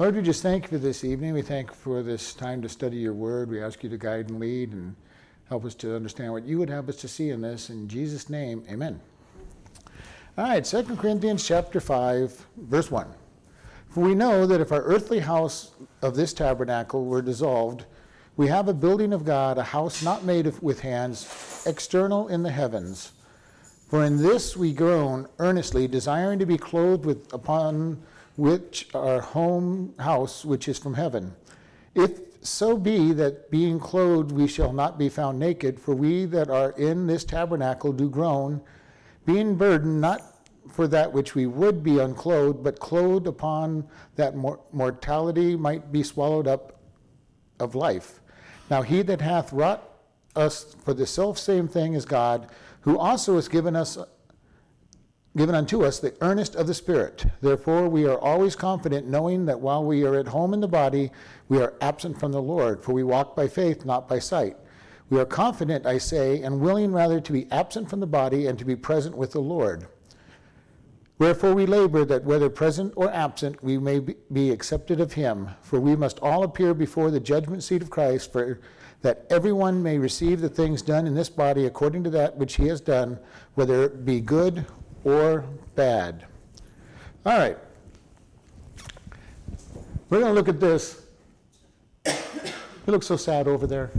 Lord, we just thank you for this evening. We thank you for this time to study your word. We ask you to guide and lead and help us to understand what you would have us to see in this. In Jesus' name, amen. All right, 2 Corinthians chapter 5, verse 1. For we know that if our earthly house of this tabernacle were dissolved, we have a building of God, a house not made with hands, external in the heavens. For in this we groan earnestly, desiring to be clothed with upon which our home house which is from heaven. If so be that being clothed we shall not be found naked, for we that are in this tabernacle do groan, being burdened not for that which we would be unclothed, but clothed upon that mor- mortality might be swallowed up of life. Now he that hath wrought us for the self same thing is God, who also has given us given unto us the earnest of the Spirit. Therefore we are always confident, knowing that while we are at home in the body, we are absent from the Lord, for we walk by faith, not by sight. We are confident, I say, and willing rather to be absent from the body and to be present with the Lord. Wherefore we labor that whether present or absent, we may be accepted of him. For we must all appear before the judgment seat of Christ, for that everyone may receive the things done in this body according to that which he has done, whether it be good or bad. All right. We're going to look at this. You look so sad over there.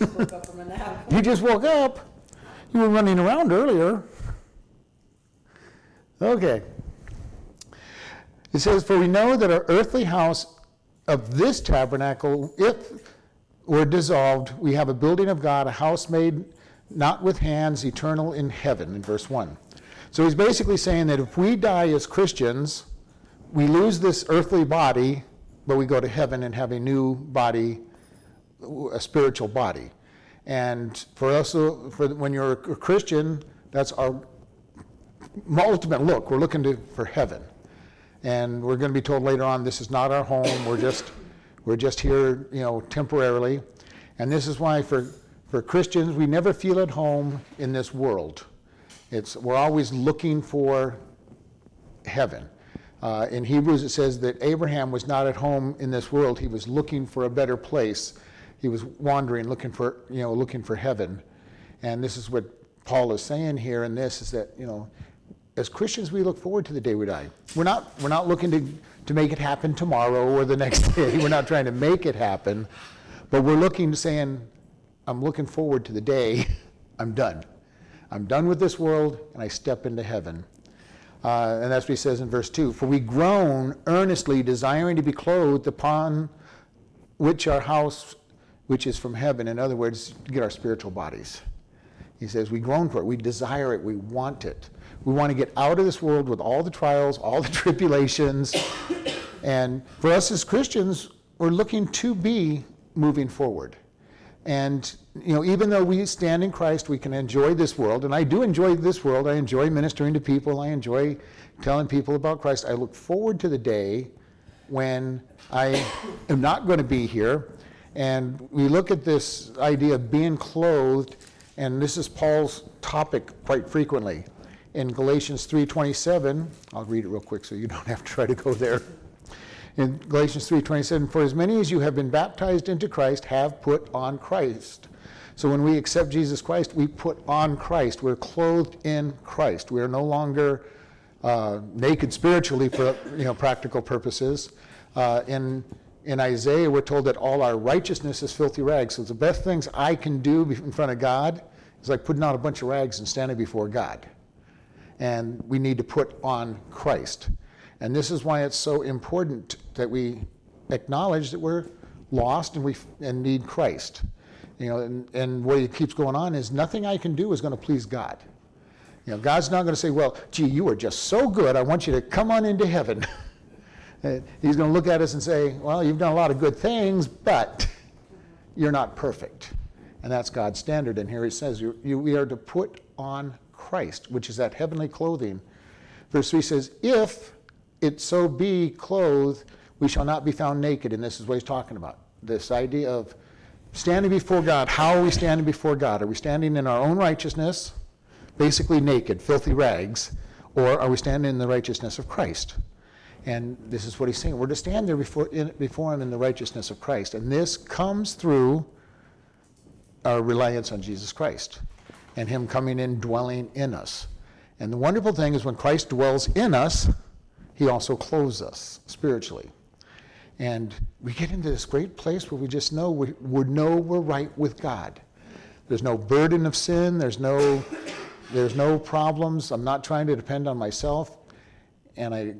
Woke up from a nap. You just woke up. You were running around earlier. Okay. It says, For we know that our earthly house of this tabernacle, if were dissolved, we have a building of God, a house made not with hands, eternal in heaven, in verse 1. So he's basically saying that if we die as Christians, we lose this earthly body, but we go to heaven and have a new body, a spiritual body. And for us, for when you're a Christian, that's our ultimate look. We're looking to, for heaven. And we're going to be told later on this is not our home. We're just, we're just here, you know, temporarily. And this is why for, for Christians, we never feel at home in this world. It's, we're always looking for heaven. Uh, in Hebrews, it says that Abraham was not at home in this world. He was looking for a better place. He was wandering, looking for, you know, looking for heaven. And this is what Paul is saying here in this is that, you know, as Christians, we look forward to the day we die. We're not, we're not looking to, to make it happen tomorrow or the next day. We're not trying to make it happen, but we're looking, saying, I'm looking forward to the day I'm done. I'm done with this world and I step into heaven. Uh, and that's what he says in verse 2 For we groan earnestly, desiring to be clothed upon which our house, which is from heaven. In other words, get our spiritual bodies. He says, We groan for it, we desire it, we want it. We want to get out of this world with all the trials, all the tribulations. and for us as Christians, we're looking to be moving forward. And you know, even though we stand in Christ, we can enjoy this world, and I do enjoy this world. I enjoy ministering to people. I enjoy telling people about Christ. I look forward to the day when I am not going to be here. And we look at this idea of being clothed, and this is Paul's topic quite frequently in Galatians 3:27. I'll read it real quick so you don't have to try to go there. In Galatians 3:27, for as many as you have been baptized into Christ have put on Christ. So when we accept Jesus Christ, we put on Christ. We're clothed in Christ. We are no longer uh, naked spiritually for you know practical purposes. Uh, in in Isaiah, we're told that all our righteousness is filthy rags. So the best things I can do in front of God is like putting on a bunch of rags and standing before God and we need to put on Christ. And this is why it's so important that we acknowledge that we're lost and we and need Christ. You know, and, and what it keeps going on is nothing I can do is going to please God. You know, God's not going to say, "Well, gee, you are just so good. I want you to come on into heaven." Uh, he's going to look at us and say, "Well, you've done a lot of good things, but you're not perfect." And that's God's standard. And here he says, you, you, we are to put on Christ, which is that heavenly clothing. Verse 3 says, If it so be clothed, we shall not be found naked. And this is what he's talking about. This idea of standing before God. How are we standing before God? Are we standing in our own righteousness, basically naked, filthy rags, or are we standing in the righteousness of Christ? And this is what he's saying. We're to stand there before, in, before him in the righteousness of Christ. And this comes through our reliance on Jesus Christ and him coming in, dwelling in us. And the wonderful thing is when Christ dwells in us, he also clothes us spiritually. And we get into this great place where we just know we, we know we're right with God. There's no burden of sin. There's no, there's no problems. I'm not trying to depend on myself. And I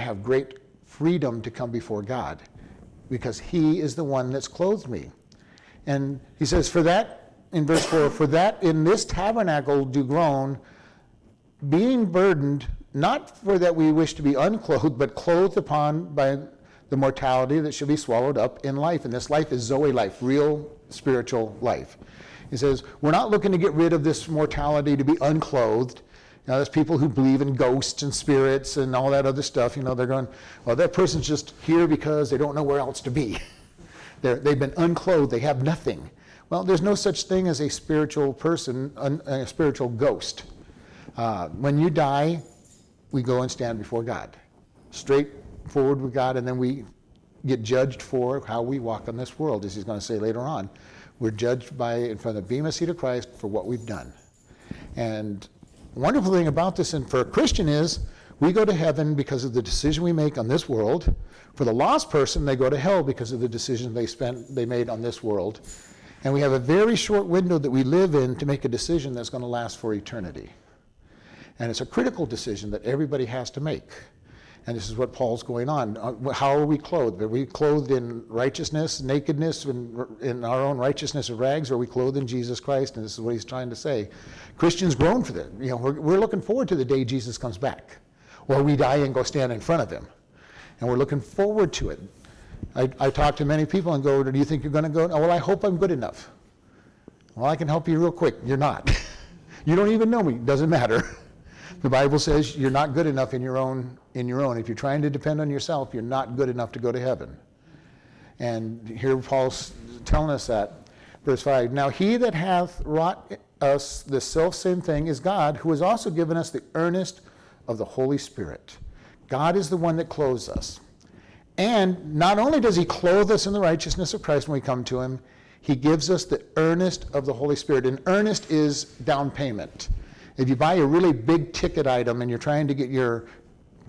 have great freedom to come before God because He is the one that's clothed me. And He says, For that, in verse 4, for that in this tabernacle do groan, being burdened, not for that we wish to be unclothed, but clothed upon by the mortality that should be swallowed up in life. And this life is Zoe life, real spiritual life. He says, We're not looking to get rid of this mortality to be unclothed. Know, there's people who believe in ghosts and spirits and all that other stuff. You know, they're going, well, that person's just here because they don't know where else to be. they have been unclothed, they have nothing. Well, there's no such thing as a spiritual person, a spiritual ghost. Uh, when you die, we go and stand before God. Straight forward with God, and then we get judged for how we walk on this world, as he's going to say later on. We're judged by in front of the bema seat of Christ for what we've done. And wonderful thing about this, and for a Christian, is we go to heaven because of the decision we make on this world. For the lost person, they go to hell because of the decision they spent they made on this world. And we have a very short window that we live in to make a decision that's going to last for eternity. And it's a critical decision that everybody has to make. And this is what Paul's going on. Uh, how are we clothed? Are we clothed in righteousness, nakedness, in, in our own righteousness of rags? Or are we clothed in Jesus Christ? And this is what he's trying to say. Christians groan for that. You know, we're, we're looking forward to the day Jesus comes back, where we die and go stand in front of him. And we're looking forward to it. I, I talk to many people and go, Do you think you're going to go? Oh, well, I hope I'm good enough. Well, I can help you real quick. You're not. you don't even know me. Doesn't matter. The Bible says you're not good enough in your own in your own. If you're trying to depend on yourself, you're not good enough to go to heaven. And here Paul's telling us that. Verse 5 Now he that hath wrought us the self same thing is God, who has also given us the earnest of the Holy Spirit. God is the one that clothes us. And not only does he clothe us in the righteousness of Christ when we come to him, he gives us the earnest of the Holy Spirit. And earnest is down payment. If you buy a really big ticket item and you're trying to get your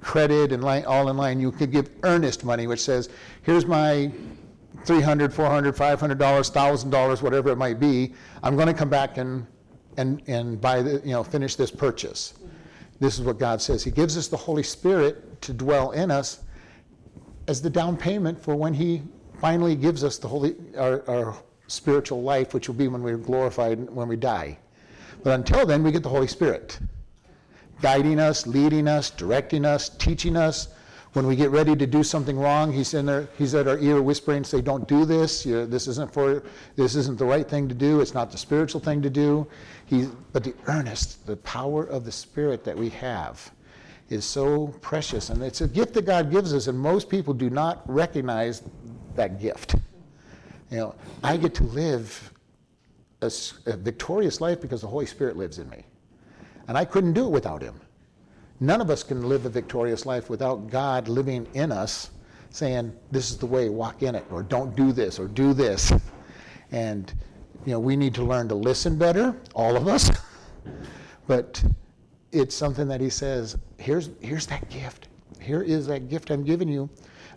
credit and all in line, you could give earnest money, which says, here's my 300 400 $500, $1,000, whatever it might be. I'm going to come back and, and, and buy the, you know, finish this purchase. This is what God says. He gives us the Holy Spirit to dwell in us as the down payment for when He finally gives us the Holy, our, our spiritual life, which will be when we're glorified when we die. But until then, we get the Holy Spirit guiding us, leading us, directing us, teaching us. When we get ready to do something wrong, he's in there, he's at our ear whispering, say, "Don't do this. You're, this isn't for. This isn't the right thing to do. It's not the spiritual thing to do." But the earnest, the power of the Spirit that we have, is so precious, and it's a gift that God gives us, and most people do not recognize that gift. You know, I get to live a, a victorious life because the Holy Spirit lives in me. And I couldn't do it without Him. None of us can live a victorious life without God living in us, saying, This is the way, walk in it, or don't do this, or do this. And, you know, we need to learn to listen better, all of us. but it's something that He says, Here's, here's that gift. Here is that gift I'm giving you.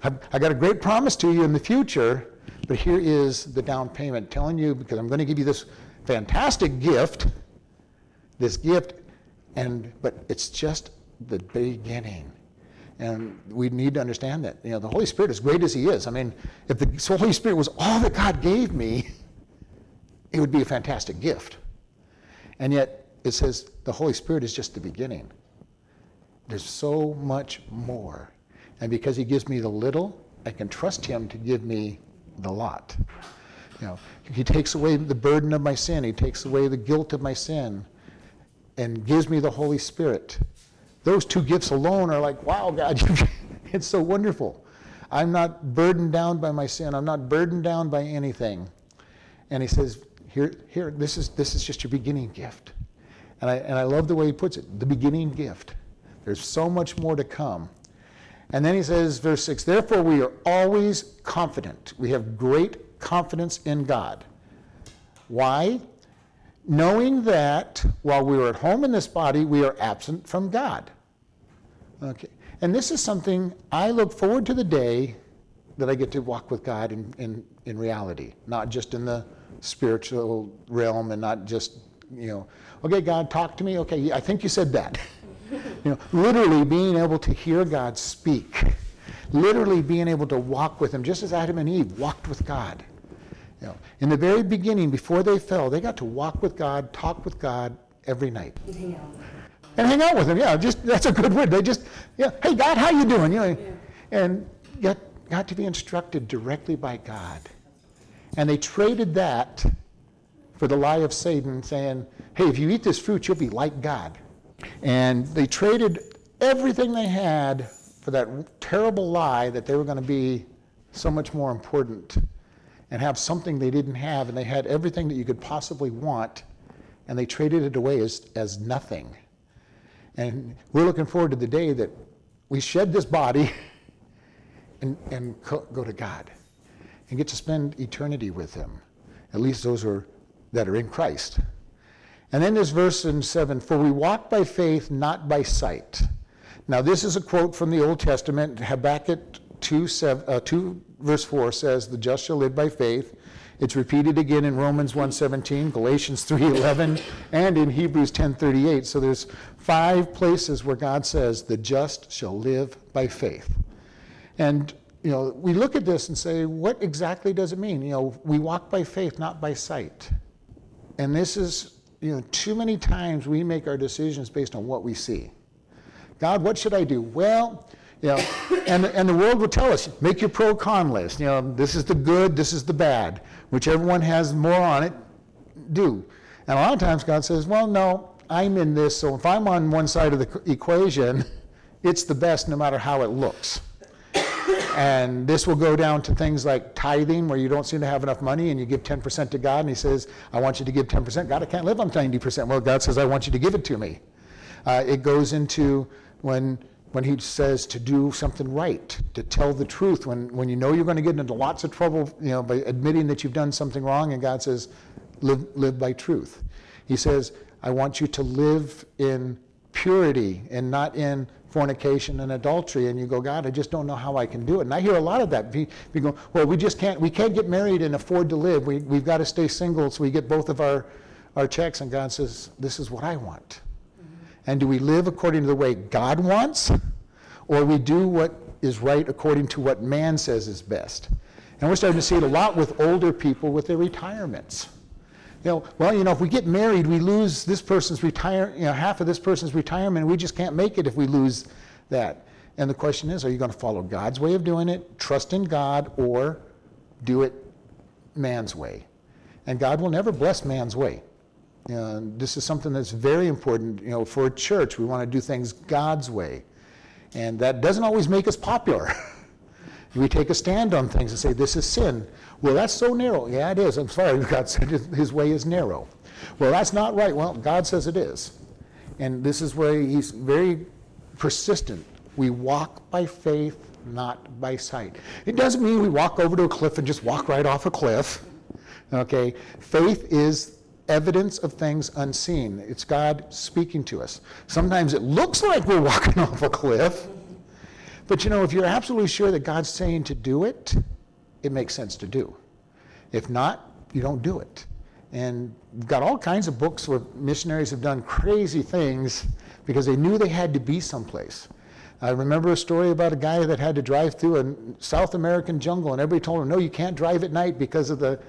I've, I got a great promise to you in the future but here is the down payment telling you, because I'm going to give you this fantastic gift, this gift, and but it's just the beginning. And we need to understand that. You know, the Holy Spirit, as great as He is, I mean, if the Holy Spirit was all that God gave me, it would be a fantastic gift. And yet, it says the Holy Spirit is just the beginning. There's so much more. And because He gives me the little, I can trust Him to give me the lot. You know, he takes away the burden of my sin. He takes away the guilt of my sin and gives me the Holy Spirit. Those two gifts alone are like, wow, God, it's so wonderful. I'm not burdened down by my sin. I'm not burdened down by anything. And he says, here, here, this is, this is just your beginning gift. And I, and I love the way he puts it, the beginning gift. There's so much more to come. And then he says, verse 6 Therefore, we are always confident. We have great confidence in God. Why? Knowing that while we are at home in this body, we are absent from God. Okay. And this is something I look forward to the day that I get to walk with God in, in, in reality, not just in the spiritual realm and not just, you know, okay, God, talk to me. Okay, I think you said that. you know, literally being able to hear God speak, literally being able to walk with Him, just as Adam and Eve walked with God. You know, in the very beginning, before they fell, they got to walk with God, talk with God every night. And hang out. And hang out with him, yeah. Just that's a good word. They just, yeah. Hey, God, how you doing? You know, Yeah. and got got to be instructed directly by God. And they traded that for the lie of Satan, saying, "Hey, if you eat this fruit, you'll be like God." And they traded everything they had for that terrible lie that they were going to be so much more important and have something they didn't have, and they had everything that you could possibly want, and they traded it away as, as nothing. And we're looking forward to the day that we shed this body and, and co- go to God and get to spend eternity with Him. At least those are, that are in Christ. And then this verse in 7 For we walk by faith, not by sight. Now, this is a quote from the Old Testament. Habakkuk 2, seven, uh, 2 verse 4 says, The just shall live by faith. It's repeated again in Romans 1:17, Galatians 3:11, and in Hebrews 10:38. So there's five places where God says, "The just shall live by faith." And you know, we look at this and say, what exactly does it mean? You know, we walk by faith, not by sight. And this is, you know, too many times we make our decisions based on what we see. God, what should I do? Well, you know, and, and the world will tell us, make your pro con list. You know, this is the good, this is the bad. Whichever one has more on it, do. And a lot of times God says, well, no, I'm in this, so if I'm on one side of the equation, it's the best no matter how it looks. And this will go down to things like tithing, where you don't seem to have enough money and you give 10% to God, and He says, I want you to give 10%. God, I can't live on 90%. Well, God says, I want you to give it to me. Uh, it goes into when, when He says to do something right, to tell the truth, when, when you know you're going to get into lots of trouble you know, by admitting that you've done something wrong, and God says, live, live by truth. He says, I want you to live in purity and not in fornication and adultery and you go god i just don't know how i can do it. And i hear a lot of that. Pe- people go well we just can't we can't get married and afford to live. We, we've got to stay single so we get both of our our checks. And god says this is what i want. Mm-hmm. And do we live according to the way god wants or we do what is right according to what man says is best? And we're starting to see it a lot with older people with their retirements you know, well, you know, if we get married, we lose this person's retire, you know, half of this person's retirement. We just can't make it if we lose that. And the question is, are you going to follow God's way of doing it, trust in God, or do it man's way? And God will never bless man's way. And this is something that's very important, you know, for a church. We want to do things God's way. And that doesn't always make us popular. we take a stand on things and say, this is sin. Well, that's so narrow. Yeah, it is. I'm sorry. God said his, way is narrow. Well, that's not right. Well, God says it is. And this is where he's very persistent. We walk by faith, not by sight. It doesn't mean we walk over to a cliff and just walk right off a cliff. Okay? Faith is evidence of things unseen. It's God speaking to us. Sometimes it looks like we're walking off a cliff. But you know, if you're absolutely sure that God's saying to do it, it makes sense to do. If not, you don't do it. And we've got all kinds of books where missionaries have done crazy things because they knew they had to be someplace. I remember a story about a guy that had to drive through a South American jungle, and everybody told him, "No, you can't drive at night because of the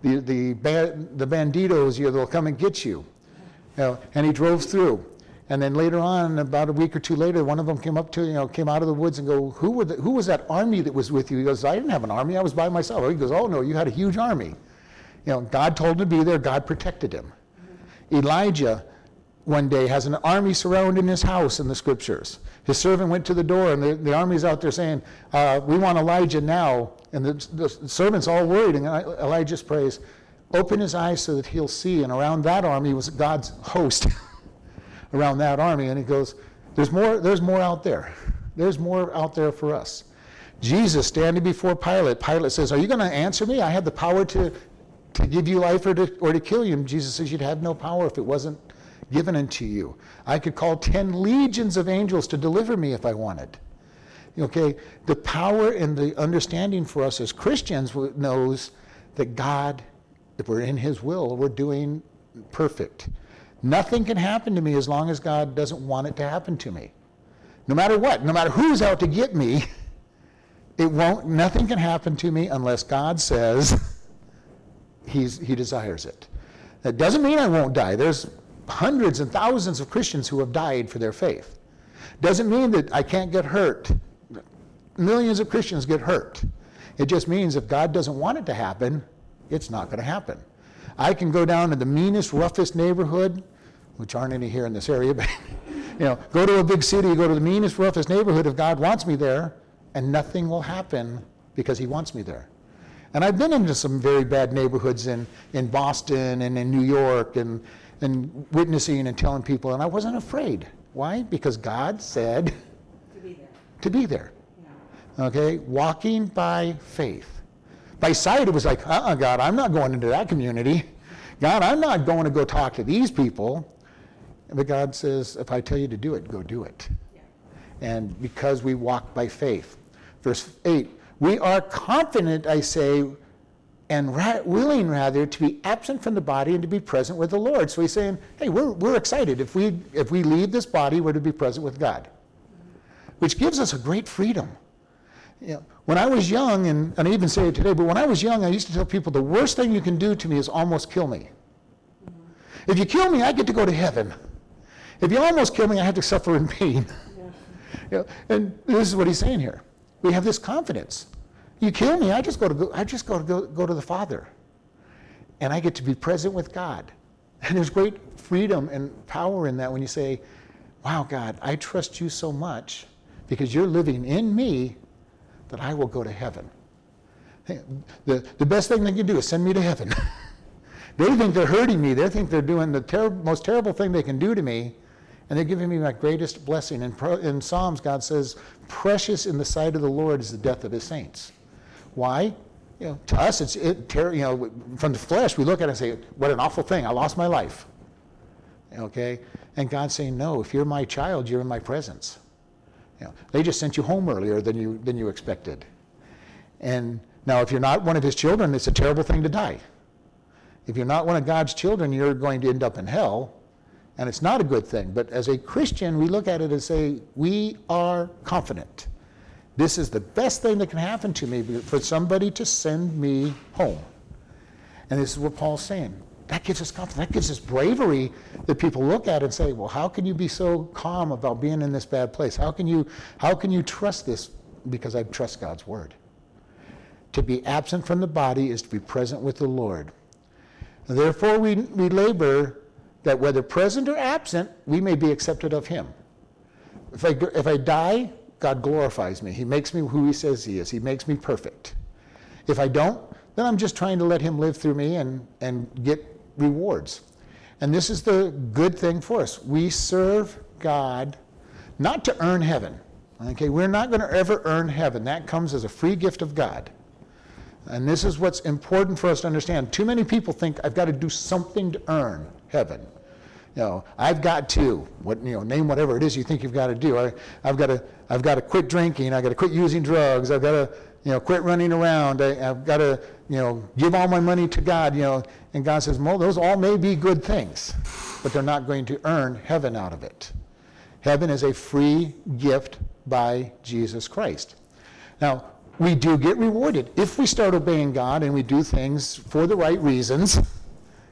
the the, ba- the banditos. You know, they'll come and get you." You know, and he drove through. And then later on, about a week or two later, one of them came up to you know came out of the woods and go, "Who were the, who was that army that was with you?" He goes, "I didn't have an army. I was by myself." He goes, "Oh no, you had a huge army." You know, God told him to be there. God protected him. Elijah, one day, has an army surrounding his house in the scriptures. His servant went to the door, and the, the army's out there saying, uh, "We want Elijah now." And the, the servant's all worried, and Elijah prays, "Open his eyes so that he'll see." And around that army was God's host. around that army, and he goes, "There's more. There's more out there." There's more out there for us. Jesus standing before Pilate. Pilate says, Are you going to answer me? I have the power to, to give you life or to, or to kill you. And Jesus says, You'd have no power if it wasn't given unto you. I could call 10 legions of angels to deliver me if I wanted. Okay, the power and the understanding for us as Christians knows that God, if we're in His will, we're doing perfect. Nothing can happen to me as long as God doesn't want it to happen to me. No matter what, no matter who's out to get me, it won't, nothing can happen to me unless God says he's, He desires it. That doesn't mean I won't die. There's hundreds and thousands of Christians who have died for their faith. Doesn't mean that I can't get hurt millions of Christians get hurt. It just means if God doesn't want it to happen, it's not going to happen. I can go down to the meanest, roughest neighborhood, which aren't any here in this area, but you know, go to a big city, go to the meanest, roughest neighborhood if God wants me there, and nothing will happen because He wants me there. And I've been into some very bad neighborhoods in, in Boston and in New York and, and witnessing and telling people, and I wasn't afraid. Why? Because God said To be there. to be there. Yeah. Okay? Walking by faith. By sight, it was like, uh uh God, I'm not going into that community. God, I'm not going to go talk to these people. But God says, if I tell you to do it, go do it. And because we walk by faith. Verse 8, we are confident, I say, and ra- willing rather to be absent from the body and to be present with the Lord. So he's saying, hey, we're, we're excited. If we, if we leave this body, we're to be present with God, which gives us a great freedom. You know, when I was young, and, and I even say it today, but when I was young, I used to tell people the worst thing you can do to me is almost kill me. Mm-hmm. If you kill me, I get to go to heaven. If you almost kill me, I have to suffer in pain. Yeah. You know, and this is what he's saying here. We have this confidence. You kill me, I just go to go, I just go to go, go to the Father, and I get to be present with God. And there's great freedom and power in that when you say, "Wow, God, I trust you so much because you're living in me that I will go to heaven." The, the best thing they can do is send me to heaven. they think they're hurting me. They think they're doing the ter- most terrible thing they can do to me, and they're giving me my greatest blessing. In, pro- in Psalms, God says, "Precious in the sight of the Lord is the death of His saints." Why? You know, to us, it's it, ter- you know, from the flesh, we look at it and say, "What an awful thing! I lost my life." Okay, and God's saying, "No. If you're my child, you're in my presence." You know, they just sent you home earlier than you than you expected. And now, if you're not one of His children, it's a terrible thing to die. If you're not one of God's children, you're going to end up in hell, and it's not a good thing. But as a Christian, we look at it and say, "We are confident." This is the best thing that can happen to me for somebody to send me home. And this is what Paul's saying. That gives us confidence. That gives us bravery that people look at and say, well, how can you be so calm about being in this bad place? How can you, how can you trust this? Because I trust God's word. To be absent from the body is to be present with the Lord. Therefore, we, we labor that whether present or absent, we may be accepted of Him. If I, if I die, God glorifies me. He makes me who He says He is. He makes me perfect. If I don't, then I'm just trying to let Him live through me and, and get rewards. And this is the good thing for us. We serve God not to earn heaven. Okay, we're not going to ever earn heaven. That comes as a free gift of God. And this is what's important for us to understand. Too many people think I've got to do something to earn heaven. You know, I've got to, what, you know, name whatever it is you think you've got to do. I, I've got to, I've got to quit drinking. I've got to quit using drugs. I've got to, you know, quit running around. I, I've got to, you know, give all my money to God. You know, and God says, well, those all may be good things, but they're not going to earn heaven out of it. Heaven is a free gift by Jesus Christ. Now, we do get rewarded. If we start obeying God and we do things for the right reasons,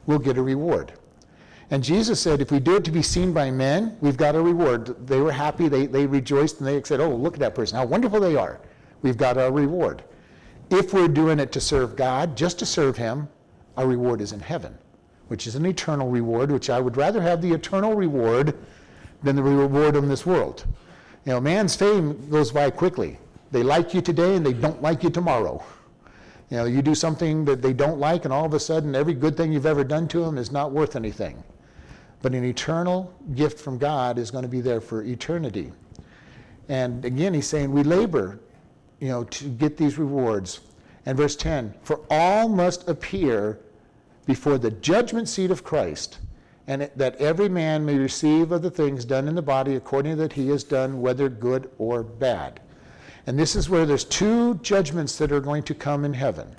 we'll get a reward. And Jesus said, if we do it to be seen by men, we've got a reward. They were happy, they, they rejoiced, and they said, oh, look at that person, how wonderful they are. We've got our reward. If we're doing it to serve God, just to serve Him, our reward is in heaven, which is an eternal reward, which I would rather have the eternal reward than the reward in this world. You know, man's fame goes by quickly. They like you today and they don't like you tomorrow. You know, you do something that they don't like, and all of a sudden, every good thing you've ever done to them is not worth anything. But an eternal gift from God is going to be there for eternity. And again, he's saying we labor, you know, to get these rewards. And verse 10 For all must appear before the judgment seat of Christ, and that every man may receive of the things done in the body according to that he has done, whether good or bad. And this is where there's two judgments that are going to come in heaven.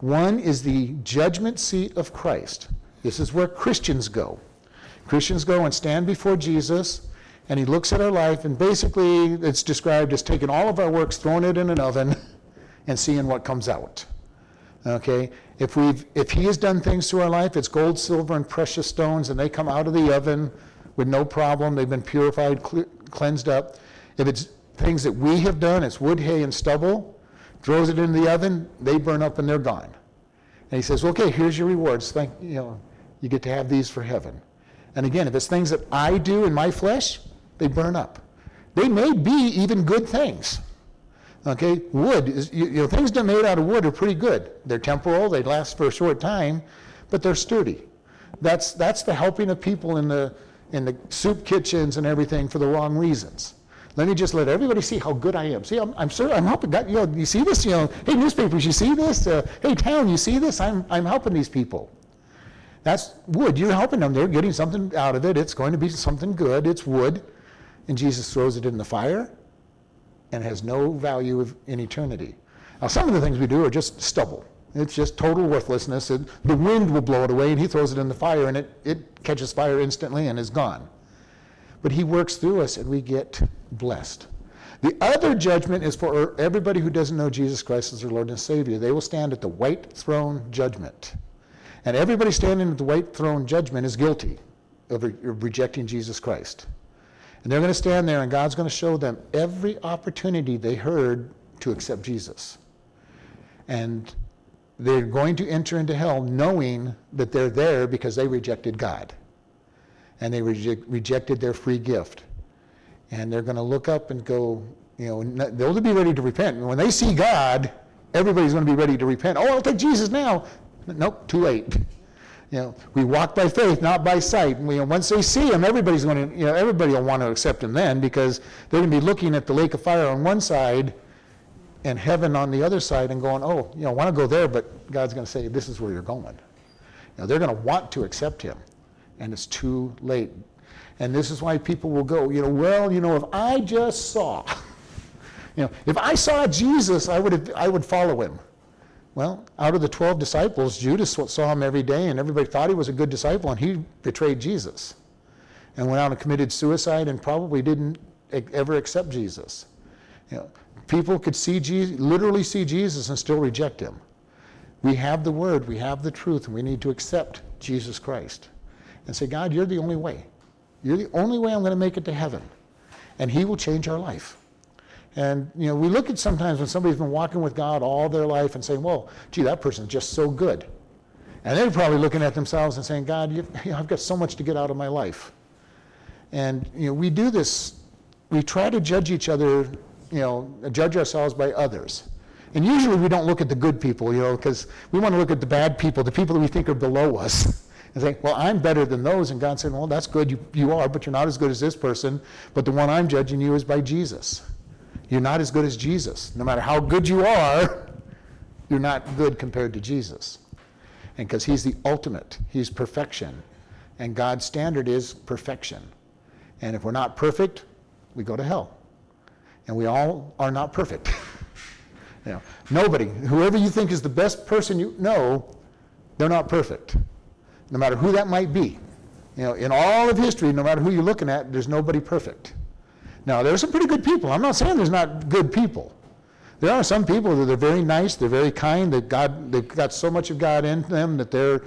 One is the judgment seat of Christ. This is where Christians go. Christians go and stand before Jesus, and he looks at our life, and basically it's described as taking all of our works, throwing it in an oven, and seeing what comes out. Okay? If, we've, if he has done things through our life, it's gold, silver, and precious stones, and they come out of the oven with no problem. They've been purified, cle- cleansed up. If it's things that we have done, it's wood, hay, and stubble, throws it in the oven, they burn up and they're gone. And he says, okay, here's your rewards. Thank, you know, you get to have these for heaven. And again, if it's things that I do in my flesh, they burn up. They may be even good things. Okay, wood is, you, you know, things that are made out of wood are pretty good. They're temporal, they last for a short time, but they're sturdy. That's, that's the helping of people in the, in the soup kitchens and everything for the wrong reasons. Let me just let everybody see how good I am. See, I'm, I'm sure I'm helping. God, you know, you see this? You know, hey, newspapers, you see this? Uh, hey, town, you see this? I'm, I'm helping these people. That's wood. You're helping them. They're getting something out of it. It's going to be something good. It's wood. And Jesus throws it in the fire and has no value in eternity. Now, some of the things we do are just stubble. It's just total worthlessness. It, the wind will blow it away, and he throws it in the fire, and it, it catches fire instantly and is gone. But he works through us, and we get blessed. The other judgment is for everybody who doesn't know Jesus Christ as their Lord and Savior. They will stand at the white throne judgment. And everybody standing at the white throne judgment is guilty of, re- of rejecting Jesus Christ. And they're going to stand there, and God's going to show them every opportunity they heard to accept Jesus. And they're going to enter into hell knowing that they're there because they rejected God. And they reject, rejected their free gift. And they're going to look up and go, you know, they'll be ready to repent. And when they see God, everybody's going to be ready to repent. Oh, I'll take Jesus now. Nope, too late. You know, we walk by faith, not by sight. We, once they see him, everybody's going to, you know, everybody will want to accept him then because they're going to be looking at the lake of fire on one side and heaven on the other side and going, oh, you know, I want to go there, but God's going to say, this is where you're going. You know, they're going to want to accept him, and it's too late. And this is why people will go, you know, well, you know, if I just saw, you know, if I saw Jesus, I would have, I would follow him. Well, out of the 12 disciples, Judas saw him every day, and everybody thought he was a good disciple, and he betrayed Jesus and went out and committed suicide and probably didn't ever accept Jesus. You know, people could see Jesus, literally see Jesus and still reject him. We have the word, we have the truth, and we need to accept Jesus Christ and say, God, you're the only way. You're the only way I'm going to make it to heaven. And he will change our life. And you know, we look at sometimes when somebody's been walking with God all their life and saying, "Well, gee, that person's just so good," and they're probably looking at themselves and saying, "God, you, know, I've got so much to get out of my life." And you know, we do this. We try to judge each other, you know, judge ourselves by others. And usually we don't look at the good people, you know, because we want to look at the bad people, the people that we think are below us, and say, well, I'm better than those. And God said, well, that's good, you, you are, but you're not as good as this person. But the one I'm judging you is by Jesus. You're not as good as Jesus. No matter how good you are, you're not good compared to Jesus. And because he's the ultimate, he's perfection. And God's standard is perfection. And if we're not perfect, we go to hell. And we all are not perfect. you know, nobody, whoever you think is the best person you know, they're not perfect. No matter who that might be. You know, in all of history, no matter who you're looking at, there's nobody perfect. Now, there are some pretty good people. I'm not saying there's not good people. There are some people that are very nice, they're very kind, that God, they've got so much of God in them that they're,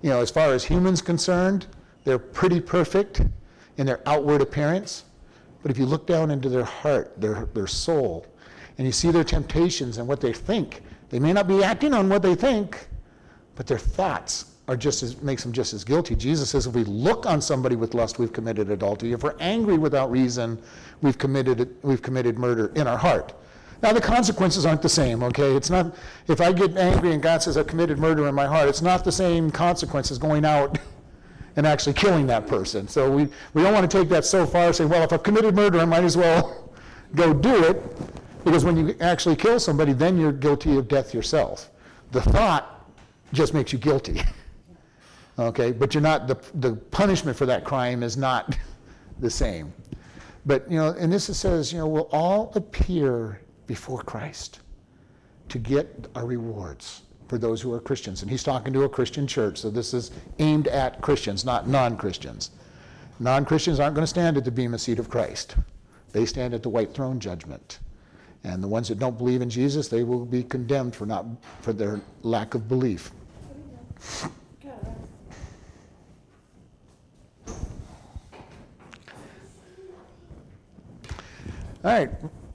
you know, as far as humans concerned, they're pretty perfect in their outward appearance. But if you look down into their heart, their, their soul, and you see their temptations and what they think, they may not be acting on what they think, but their thoughts are just as makes them just as guilty. Jesus says if we look on somebody with lust, we've committed adultery. If we're angry without reason, we've committed we've committed murder in our heart. Now the consequences aren't the same, okay? It's not if I get angry and God says I've committed murder in my heart, it's not the same consequences going out and actually killing that person. So we, we don't want to take that so far and say, well, if I've committed murder, I might as well, go do it, because when you actually kill somebody, then you're guilty of death yourself. The thought just makes you guilty. Okay, but you're not, the, the punishment for that crime is not the same. But, you know, and this says, you know, we'll all appear before Christ to get our rewards for those who are Christians. And he's talking to a Christian church, so this is aimed at Christians, not non Christians. Non Christians aren't going to stand at the bema seat of Christ, they stand at the white throne judgment. And the ones that don't believe in Jesus, they will be condemned for, not, for their lack of belief. All right,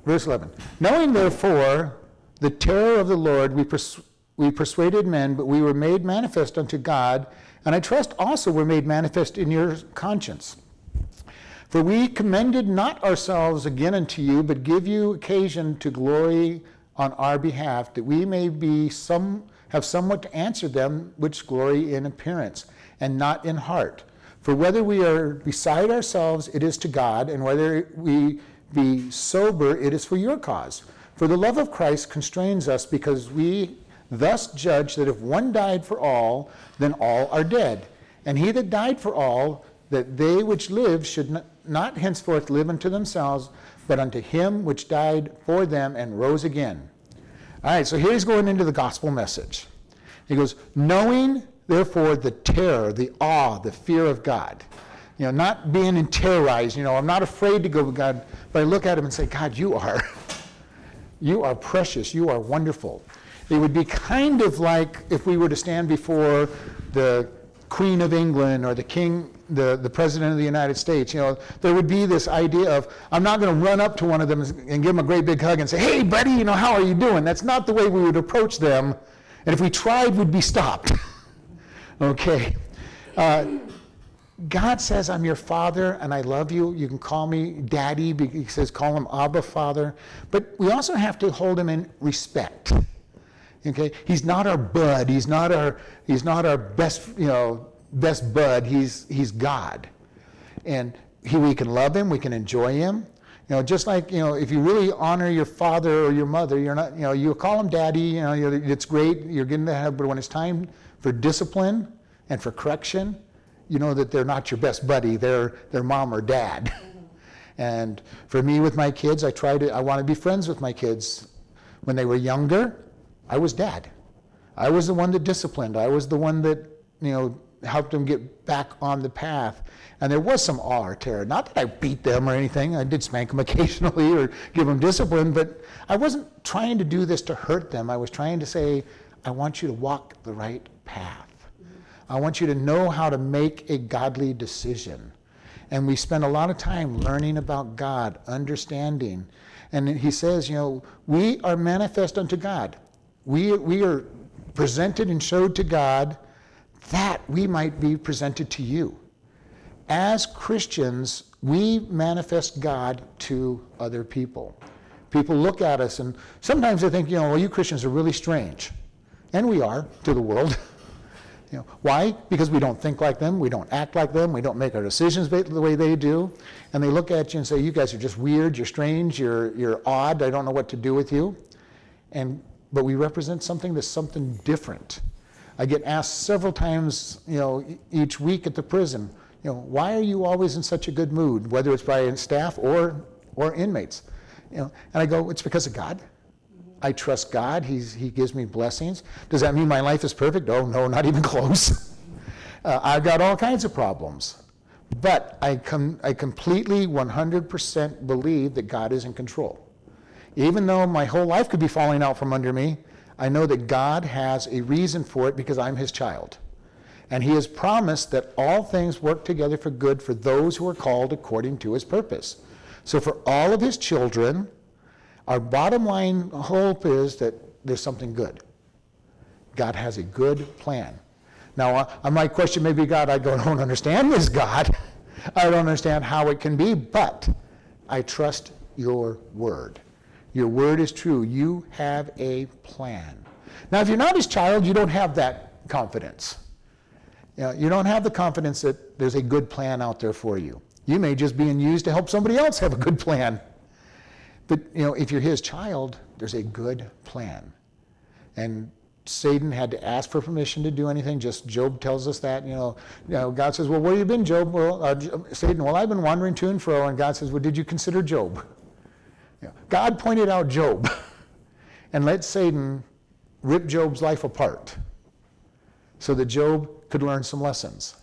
verse 11. Knowing therefore the terror of the Lord, we, pers- we persuaded men, but we were made manifest unto God, and I trust also were made manifest in your conscience. For we commended not ourselves again unto you, but give you occasion to glory on our behalf, that we may be some have somewhat to answer them which glory in appearance, and not in heart. For whether we are beside ourselves, it is to God, and whether we be sober, it is for your cause. For the love of Christ constrains us because we thus judge that if one died for all, then all are dead. And he that died for all, that they which live should not henceforth live unto themselves, but unto him which died for them and rose again. All right, so here he's going into the gospel message. He goes, knowing therefore the terror, the awe, the fear of God. You know, not being terrorized. You know, I'm not afraid to go to God, but I look at him and say, God, you are, you are precious. You are wonderful. It would be kind of like if we were to stand before the Queen of England or the King, the, the President of the United States. You know, there would be this idea of, I'm not going to run up to one of them and give them a great big hug and say, hey, buddy, you know, how are you doing? That's not the way we would approach them. And if we tried, we'd be stopped. okay. Uh, God says, I'm your father and I love you. You can call me daddy. He says, call him Abba, father. But we also have to hold him in respect. Okay? He's not our bud. He's not our, he's not our best, you know, best bud. He's, he's God. And he, we can love him. We can enjoy him. You know, just like, you know, if you really honor your father or your mother, you're not, you know, you call him daddy, you know, it's great. You're getting to have, but when it's time for discipline and for correction, you know that they're not your best buddy, they're their mom or dad. Mm-hmm. and for me with my kids, I try to I want to be friends with my kids. When they were younger, I was dad. I was the one that disciplined. I was the one that, you know, helped them get back on the path. And there was some awe or terror. Not that I beat them or anything. I did spank them occasionally or give them discipline, but I wasn't trying to do this to hurt them. I was trying to say, I want you to walk the right path. I want you to know how to make a godly decision. And we spend a lot of time learning about God, understanding. And he says, you know, we are manifest unto God. We, we are presented and showed to God that we might be presented to you. As Christians, we manifest God to other people. People look at us and sometimes they think, you know, well, you Christians are really strange. And we are to the world. You know, why? Because we don't think like them, we don't act like them, we don't make our decisions the way they do. And they look at you and say, You guys are just weird, you're strange, you're, you're odd, I don't know what to do with you. And, but we represent something that's something different. I get asked several times, you know, each week at the prison, you know, why are you always in such a good mood, whether it's by staff or, or inmates? You know, and I go, it's because of God. I trust God. He's, he gives me blessings. Does that mean my life is perfect? Oh, no, not even close. uh, I've got all kinds of problems. But I, com- I completely 100% believe that God is in control. Even though my whole life could be falling out from under me, I know that God has a reason for it because I'm his child. And he has promised that all things work together for good for those who are called according to his purpose. So for all of his children, our bottom line hope is that there's something good. God has a good plan. Now, uh, I might question maybe God, I don't understand this God. I don't understand how it can be, but I trust your word. Your word is true. You have a plan. Now, if you're not his child, you don't have that confidence. You, know, you don't have the confidence that there's a good plan out there for you. You may just be in used to help somebody else have a good plan. But, you know, if you're his child, there's a good plan. And Satan had to ask for permission to do anything. Just Job tells us that. You know, you know God says, "Well, where have you been, Job?" Well, uh, Satan, well, I've been wandering to and fro. And God says, "Well, did you consider Job?" You know, God pointed out Job, and let Satan rip Job's life apart, so that Job could learn some lessons.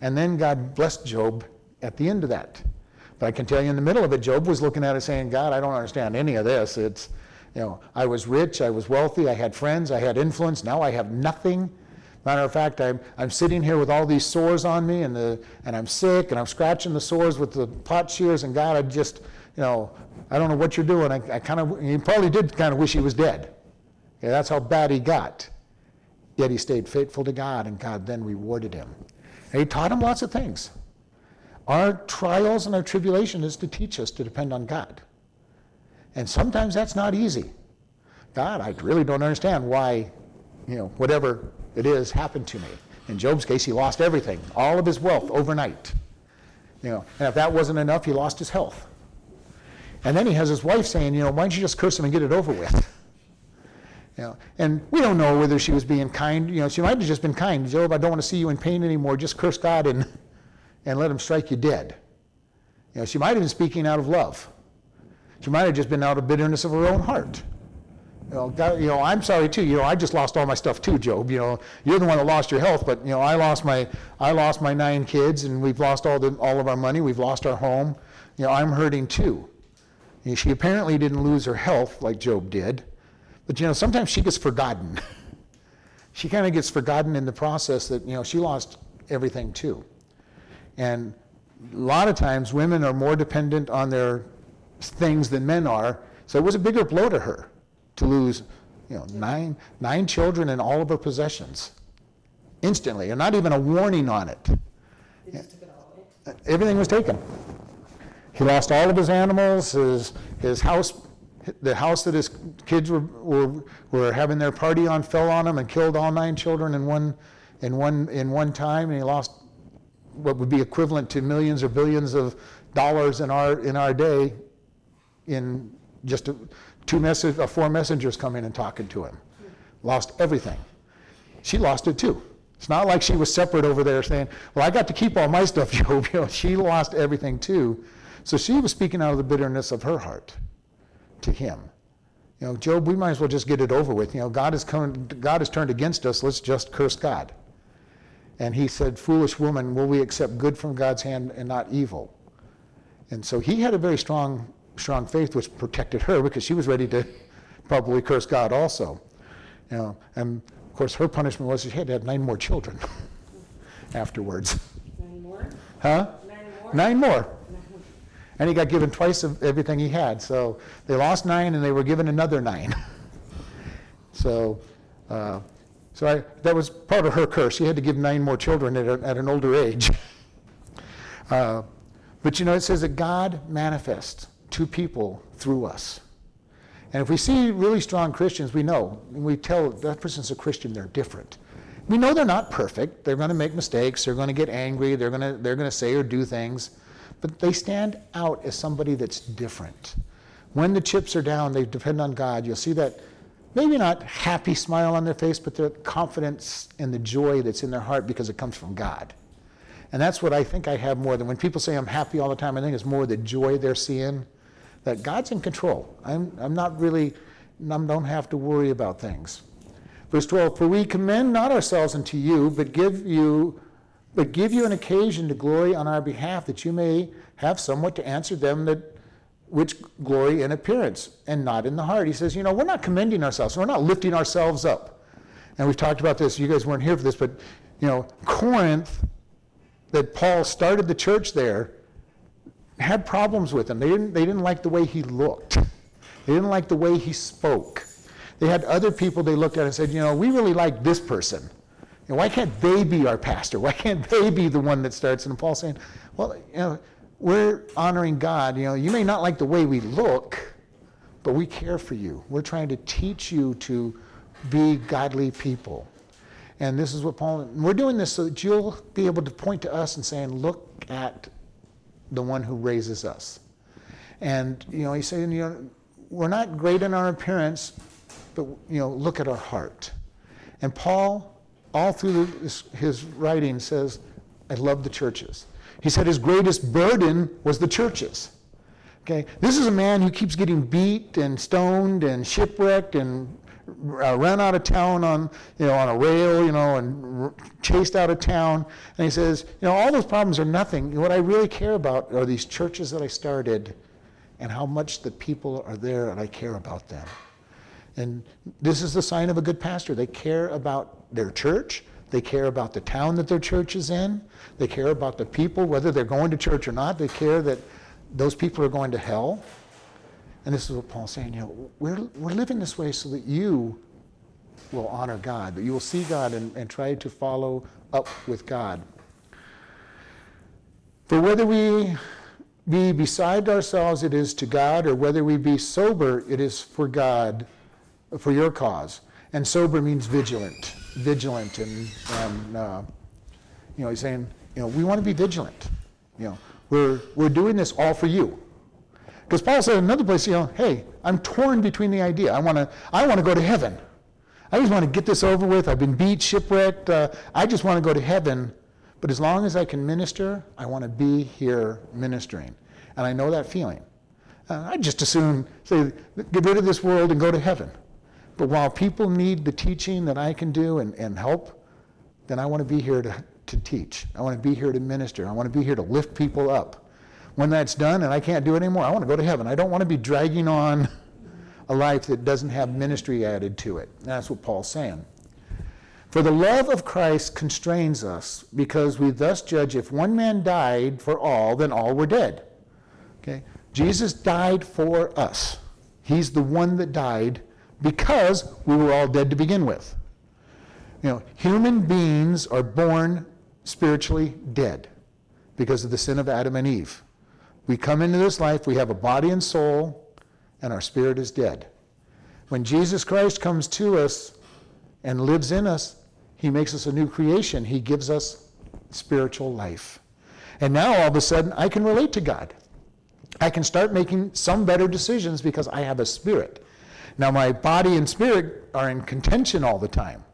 And then God blessed Job at the end of that. But I can tell you, in the middle of it, Job was looking at it saying, "God, I don't understand any of this. It's." You know, I was rich, I was wealthy, I had friends, I had influence. Now I have nothing. Matter of fact, I'm, I'm sitting here with all these sores on me, and, the, and I'm sick, and I'm scratching the sores with the potsherds, and God, I just, you know, I don't know what you're doing. I, I kind of, he probably did kind of wish he was dead. Okay, that's how bad he got. Yet he stayed faithful to God, and God then rewarded him. And he taught him lots of things. Our trials and our tribulation is to teach us to depend on God. And sometimes that's not easy. God, I really don't understand why, you know, whatever it is happened to me. In Job's case, he lost everything, all of his wealth overnight. You know, and if that wasn't enough, he lost his health. And then he has his wife saying, you know, why don't you just curse him and get it over with? You know, and we don't know whether she was being kind. You know, she might have just been kind. Job, I don't want to see you in pain anymore. Just curse God and, and let him strike you dead. You know, she might have been speaking out of love. She might have just been out of bitterness of her own heart. You know, God, you know, I'm sorry too. You know, I just lost all my stuff too, Job. You know, you're the one that lost your health, but you know, I lost my, I lost my nine kids, and we've lost all the, all of our money. We've lost our home. You know, I'm hurting too. You know, she apparently didn't lose her health like Job did, but you know, sometimes she gets forgotten. she kind of gets forgotten in the process that you know she lost everything too, and a lot of times women are more dependent on their things than men are. So it was a bigger blow to her to lose, you know, nine, nine children and all of her possessions instantly, and not even a warning on it. They just took it. Everything was taken. He lost all of his animals, his, his house, the house that his kids were, were, were having their party on fell on him and killed all nine children in one, in one, in one time, and he lost what would be equivalent to millions or billions of dollars in our, in our day in just a, two message, uh, four messengers coming and talking to him. Lost everything. She lost it too. It's not like she was separate over there saying, "Well, I got to keep all my stuff, Job." You know, she lost everything too. So she was speaking out of the bitterness of her heart to him. You know, Job, we might as well just get it over with. You know, God has come, God has turned against us. Let's just curse God. And he said, "Foolish woman, will we accept good from God's hand and not evil?" And so he had a very strong strong faith which protected her because she was ready to probably curse God also. You know, and of course her punishment was she had to have nine more children afterwards. Nine more? Huh? Nine more? Nine more. And he got given twice of everything he had. So they lost nine and they were given another nine. so uh, so I, that was part of her curse. She had to give nine more children at, a, at an older age. Uh, but you know, it says that God manifests to people through us. And if we see really strong Christians, we know, and we tell that person's a Christian, they're different. We know they're not perfect. They're going to make mistakes. They're going to get angry. They're going to, they're going to say or do things. But they stand out as somebody that's different. When the chips are down, they depend on God. You'll see that maybe not happy smile on their face, but the confidence and the joy that's in their heart because it comes from God. And that's what I think I have more than when people say I'm happy all the time, I think it's more the joy they're seeing that God's in control. I'm, I'm not really, I don't have to worry about things. Verse 12, for we commend not ourselves unto you, but give you, but give you an occasion to glory on our behalf, that you may have somewhat to answer them that which glory in appearance and not in the heart. He says, you know, we're not commending ourselves, we're not lifting ourselves up. And we've talked about this, you guys weren't here for this, but you know, Corinth, that Paul started the church there, had problems with him. They didn't, they didn't like the way he looked. They didn't like the way he spoke. They had other people they looked at and said, you know, we really like this person. Know, why can't they be our pastor? Why can't they be the one that starts? And Paul's saying, well, you know, we're honoring God. You know, you may not like the way we look, but we care for you. We're trying to teach you to be godly people. And this is what Paul, we're doing this so that you'll be able to point to us and saying, look at the one who raises us. And, you know, he's saying, you know, we're not great in our appearance, but, you know, look at our heart. And Paul, all through his, his writing, says, I love the churches. He said his greatest burden was the churches. Okay, this is a man who keeps getting beat and stoned and shipwrecked and uh, out of town on, you know, on a rail, you know, and r- chased out of town. And he says, you know, all those problems are nothing. What I really care about are these churches that I started and how much the people are there and I care about them. And this is the sign of a good pastor. They care about their church. They care about the town that their church is in. They care about the people, whether they're going to church or not. They care that those people are going to hell. And this is what Paul's saying, you know, we're, we're living this way so that you will honor God, that you will see God and, and try to follow up with God. For whether we be beside ourselves, it is to God, or whether we be sober, it is for God, for your cause. And sober means vigilant, vigilant, and, and uh, you know, he's saying, you know, we want to be vigilant. You know, we're, we're doing this all for you. Because Paul said in another place, you know, hey, I'm torn between the idea. I want to I want to go to heaven. I just want to get this over with. I've been beat, shipwrecked. Uh, I just want to go to heaven. But as long as I can minister, I want to be here ministering. And I know that feeling. Uh, I just assume say, get rid of this world and go to heaven. But while people need the teaching that I can do and, and help, then I want to be here to, to teach. I want to be here to minister. I want to be here to lift people up. When that's done and I can't do it anymore, I want to go to heaven. I don't want to be dragging on a life that doesn't have ministry added to it. That's what Paul's saying. For the love of Christ constrains us, because we thus judge if one man died for all, then all were dead. Okay? Jesus died for us. He's the one that died because we were all dead to begin with. You know, human beings are born spiritually dead because of the sin of Adam and Eve. We come into this life, we have a body and soul, and our spirit is dead. When Jesus Christ comes to us and lives in us, he makes us a new creation. He gives us spiritual life. And now all of a sudden, I can relate to God. I can start making some better decisions because I have a spirit. Now, my body and spirit are in contention all the time.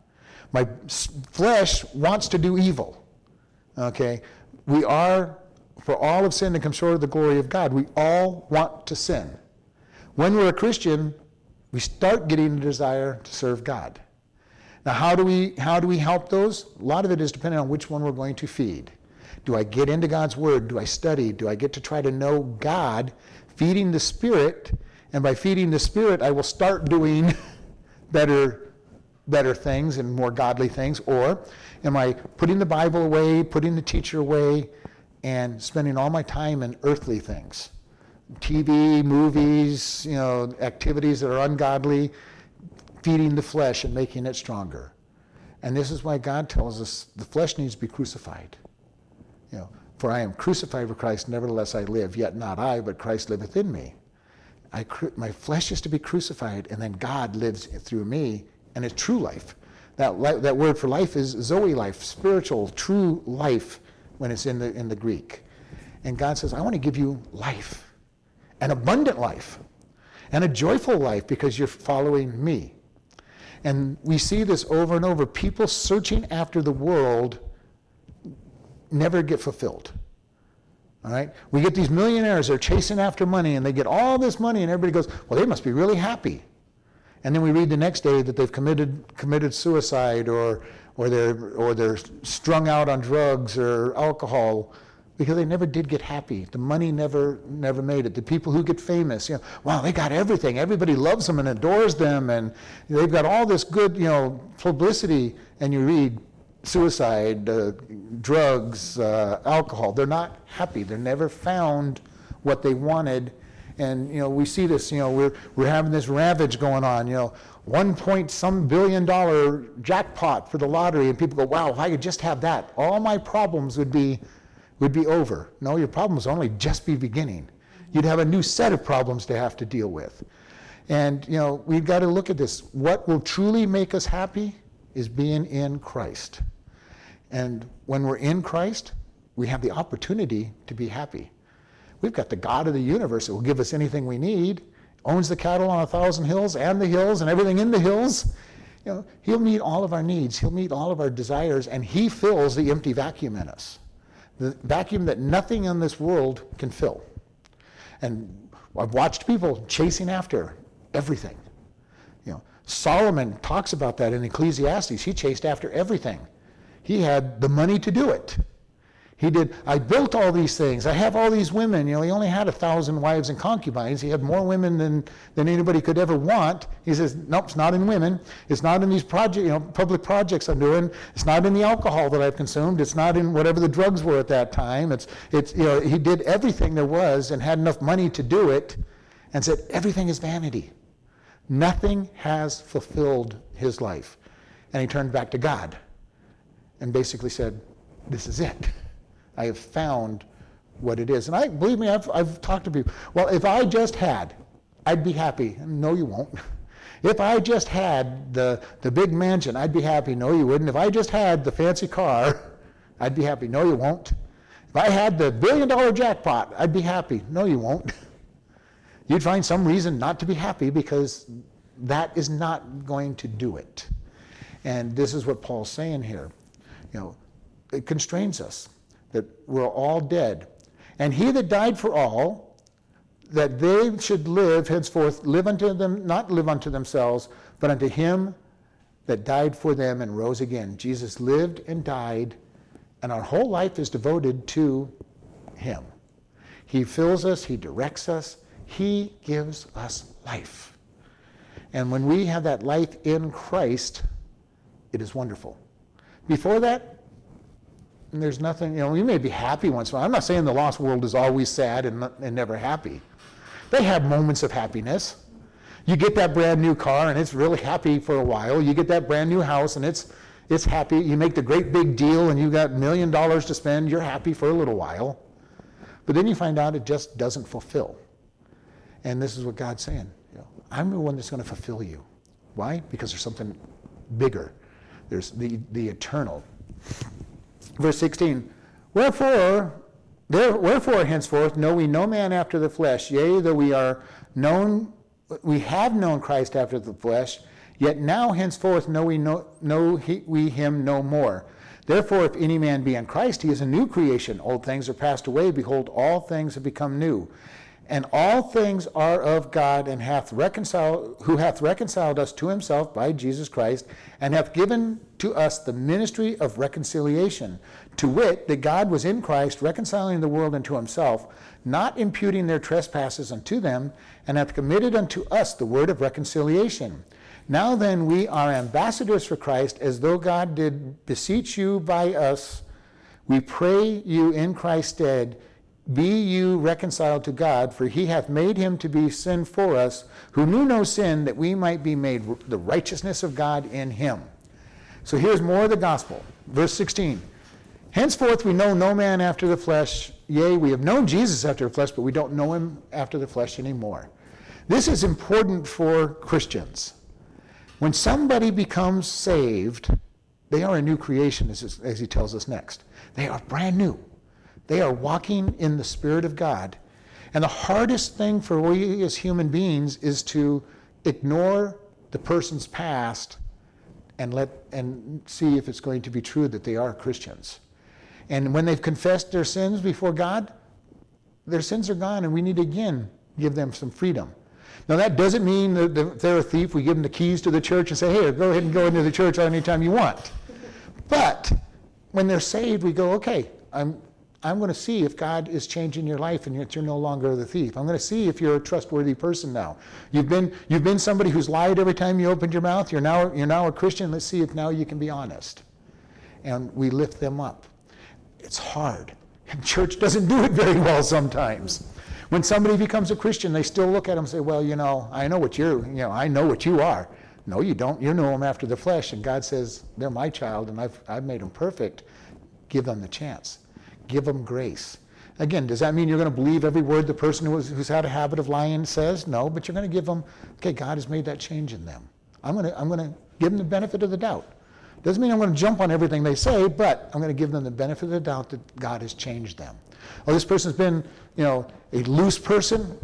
My flesh wants to do evil. Okay? We are, for all of sin and come short of the glory of God, we all want to sin. When we're a Christian, we start getting a desire to serve God. Now, how do we how do we help those? A lot of it is depending on which one we're going to feed. Do I get into God's word? Do I study? Do I get to try to know God, feeding the spirit? And by feeding the spirit, I will start doing better better things and more godly things or am I putting the Bible away, putting the teacher away and spending all my time in earthly things? TV, movies, you know, activities that are ungodly, feeding the flesh and making it stronger. And this is why God tells us the flesh needs to be crucified. You know, for I am crucified with Christ, nevertheless I live, yet not I, but Christ liveth in me. I, my flesh is to be crucified, and then God lives through me, and it's true life. That, li- that word for life is Zoe life, spiritual, true life, when it's in the, in the Greek. And God says, I want to give you life, an abundant life, and a joyful life because you're following me. And we see this over and over. People searching after the world never get fulfilled. All right? We get these millionaires, they're chasing after money, and they get all this money, and everybody goes, well, they must be really happy. And then we read the next day that they've committed, committed suicide or, or, they're, or they're strung out on drugs or alcohol because they never did get happy. The money never, never made it. The people who get famous, you know, wow, they got everything. Everybody loves them and adores them, and they've got all this good, you know, publicity. And you read suicide, uh, drugs, uh, alcohol. They're not happy. They're never found what they wanted. And you know, we see this. You know, we're we're having this ravage going on. You know, one point some billion dollar jackpot for the lottery, and people go, "Wow, if I could just have that, all my problems would be would be over." No, your problems only just be beginning. You'd have a new set of problems to have to deal with. And you know, we've got to look at this. What will truly make us happy is being in Christ. And when we're in Christ, we have the opportunity to be happy. We've got the God of the universe that will give us anything we need, owns the cattle on a thousand hills and the hills and everything in the hills. You know, he'll meet all of our needs, he'll meet all of our desires, and he fills the empty vacuum in us. The vacuum that nothing in this world can fill. And I've watched people chasing after everything. You know, Solomon talks about that in Ecclesiastes. He chased after everything. He had the money to do it. He did, I built all these things. I have all these women. You know, he only had a thousand wives and concubines. He had more women than, than anybody could ever want. He says, nope, it's not in women. It's not in these project, you know, public projects I'm doing. It's not in the alcohol that I've consumed. It's not in whatever the drugs were at that time. It's, it's, you know, he did everything there was and had enough money to do it and said, everything is vanity. Nothing has fulfilled his life. And he turned back to God and basically said, this is it. I have found what it is. And I believe me, I've, I've talked to people. Well, if I just had, I'd be happy. No, you won't. If I just had the, the big mansion, I'd be happy. No, you wouldn't. If I just had the fancy car, I'd be happy. No, you won't. If I had the billion dollar jackpot, I'd be happy. No, you won't. You'd find some reason not to be happy because that is not going to do it. And this is what Paul's saying here. You know, it constrains us that we're all dead. And he that died for all, that they should live henceforth, live unto them, not live unto themselves, but unto him that died for them and rose again. Jesus lived and died, and our whole life is devoted to him. He fills us, he directs us, he gives us life. And when we have that life in Christ, it is wonderful. Before that, there's nothing, you know, you may be happy once in a while. I'm not saying the lost world is always sad and, and never happy. They have moments of happiness. You get that brand new car and it's really happy for a while. You get that brand new house and it's, it's happy. You make the great big deal and you got a million dollars to spend. You're happy for a little while. But then you find out it just doesn't fulfill. And this is what God's saying. I'm the one that's going to fulfill you. Why? Because there's something bigger. There's the, the eternal. Verse 16, Wherefore, there, wherefore henceforth know we no man after the flesh, yea, though we are known, we have known Christ after the flesh, yet now henceforth know we, know, know he, we him no more. Therefore, if any man be in Christ, he is a new creation. Old things are passed away. Behold, all things have become new. And all things are of God, and hath reconciled, who hath reconciled us to himself by Jesus Christ, and hath given to us the ministry of reconciliation, to wit, that God was in Christ reconciling the world unto himself, not imputing their trespasses unto them, and hath committed unto us the word of reconciliation. Now then, we are ambassadors for Christ, as though God did beseech you by us. We pray you in Christ's stead be you reconciled to God, for he hath made him to be sin for us, who knew no sin, that we might be made the righteousness of God in him. So here's more of the gospel. Verse 16. Henceforth we know no man after the flesh. Yea, we have known Jesus after the flesh, but we don't know him after the flesh anymore. This is important for Christians. When somebody becomes saved, they are a new creation, as, as he tells us next. They are brand new. They are walking in the Spirit of God. And the hardest thing for we as human beings is to ignore the person's past and let and see if it's going to be true that they are Christians. And when they've confessed their sins before God, their sins are gone, and we need to again give them some freedom. Now that doesn't mean that if they're a thief, we give them the keys to the church and say, "Hey, go ahead and go into the church anytime you want." But when they're saved, we go, "Okay, I'm I'm going to see if God is changing your life and you're no longer the thief. I'm going to see if you're a trustworthy person now. You've been, you've been somebody who's lied every time you opened your mouth. You're now, you're now a Christian. Let's see if now you can be honest. And we lift them up. It's hard. And church doesn't do it very well sometimes. When somebody becomes a Christian, they still look at them and say, well, you know, I know what you're, you know, I know what you are. No, you don't. You know them after the flesh. And God says, they're my child and I've, I've made them perfect. Give them the chance. Give them grace. Again, does that mean you're going to believe every word the person who's, who's had a habit of lying says? No, but you're going to give them, okay, God has made that change in them. I'm going to, I'm going to give them the benefit of the doubt. Doesn't mean I'm going to jump on everything they say, but I'm going to give them the benefit of the doubt that God has changed them. Oh, this person's been, you know, a loose person.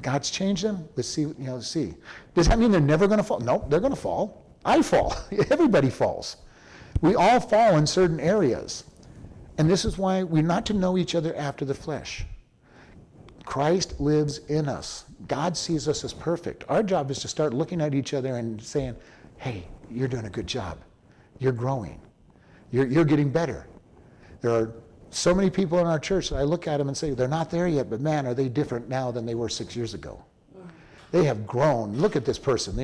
God's changed them. Let's see, you know, see. Does that mean they're never going to fall? No, they're going to fall. I fall. Everybody falls. We all fall in certain areas. And this is why we're not to know each other after the flesh. Christ lives in us. God sees us as perfect. Our job is to start looking at each other and saying, hey, you're doing a good job. You're growing. You're, you're getting better. There are so many people in our church that I look at them and say, they're not there yet, but man, are they different now than they were six years ago? They have grown. Look at this person.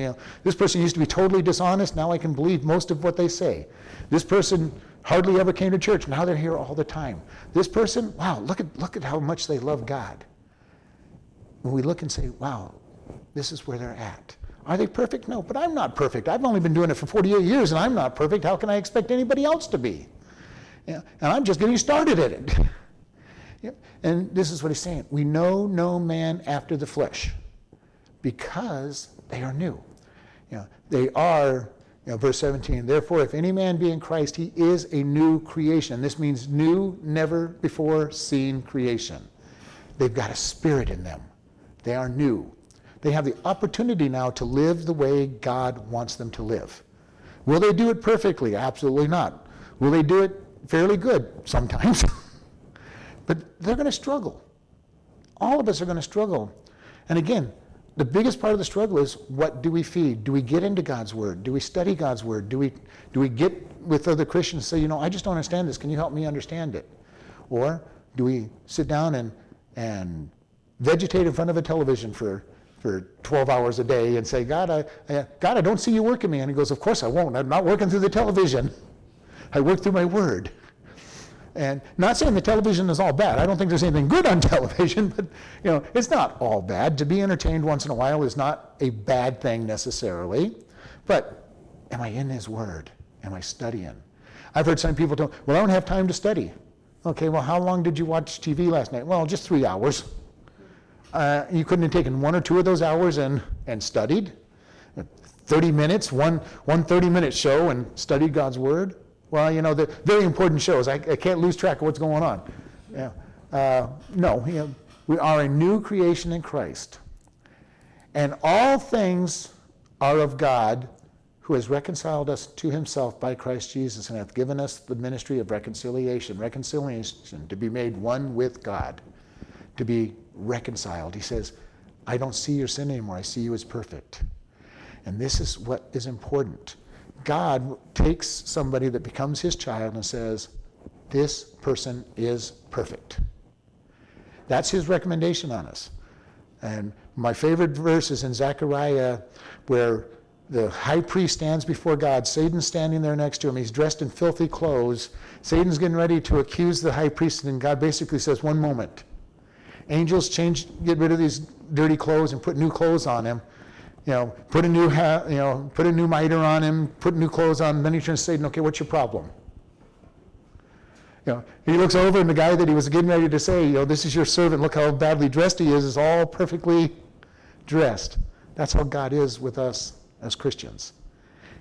This person used to be totally dishonest. Now I can believe most of what they say. This person hardly ever came to church. Now they're here all the time. This person, wow, look at, look at how much they love God. When we look and say, wow, this is where they're at. Are they perfect? No, but I'm not perfect. I've only been doing it for 48 years and I'm not perfect. How can I expect anybody else to be? And I'm just getting started at it. and this is what he's saying. We know no man after the flesh because they are new. You know, they are, you know, verse 17, therefore, if any man be in Christ, he is a new creation. This means new, never before seen creation. They've got a spirit in them. They are new. They have the opportunity now to live the way God wants them to live. Will they do it perfectly? Absolutely not. Will they do it fairly good? Sometimes. but they're going to struggle. All of us are going to struggle. And again, the biggest part of the struggle is what do we feed? Do we get into God's Word? Do we study God's Word? Do we, do we get with other Christians and say, you know, I just don't understand this. Can you help me understand it? Or do we sit down and, and vegetate in front of a television for, for 12 hours a day and say, God I, I, God, I don't see you working me. And he goes, Of course I won't. I'm not working through the television. I work through my Word. And not saying the television is all bad. I don't think there's anything good on television, but you know, it's not all bad. To be entertained once in a while is not a bad thing necessarily. But am I in his word? Am I studying? I've heard some people tell, well, I don't have time to study. Okay, well, how long did you watch TV last night? Well, just three hours. Uh, you couldn't have taken one or two of those hours and, and studied? 30 minutes, one, one 30 minute show and studied God's word? Well, you know, the very important shows. I, I can't lose track of what's going on. Yeah. Uh, no, you know, we are a new creation in Christ. And all things are of God who has reconciled us to himself by Christ Jesus and hath given us the ministry of reconciliation. Reconciliation, to be made one with God, to be reconciled. He says, I don't see your sin anymore. I see you as perfect. And this is what is important. God takes somebody that becomes his child and says, This person is perfect. That's his recommendation on us. And my favorite verse is in Zechariah, where the high priest stands before God. Satan's standing there next to him. He's dressed in filthy clothes. Satan's getting ready to accuse the high priest, and God basically says, One moment. Angels change, get rid of these dirty clothes and put new clothes on him you know, put a new hat, you know, put a new mitre on him, put new clothes on him. Then he turns to Satan, okay, what's your problem? You know, he looks over and the guy that he was getting ready to say, you know, this is your servant, look how badly dressed he is, is all perfectly dressed. That's how God is with us as Christians.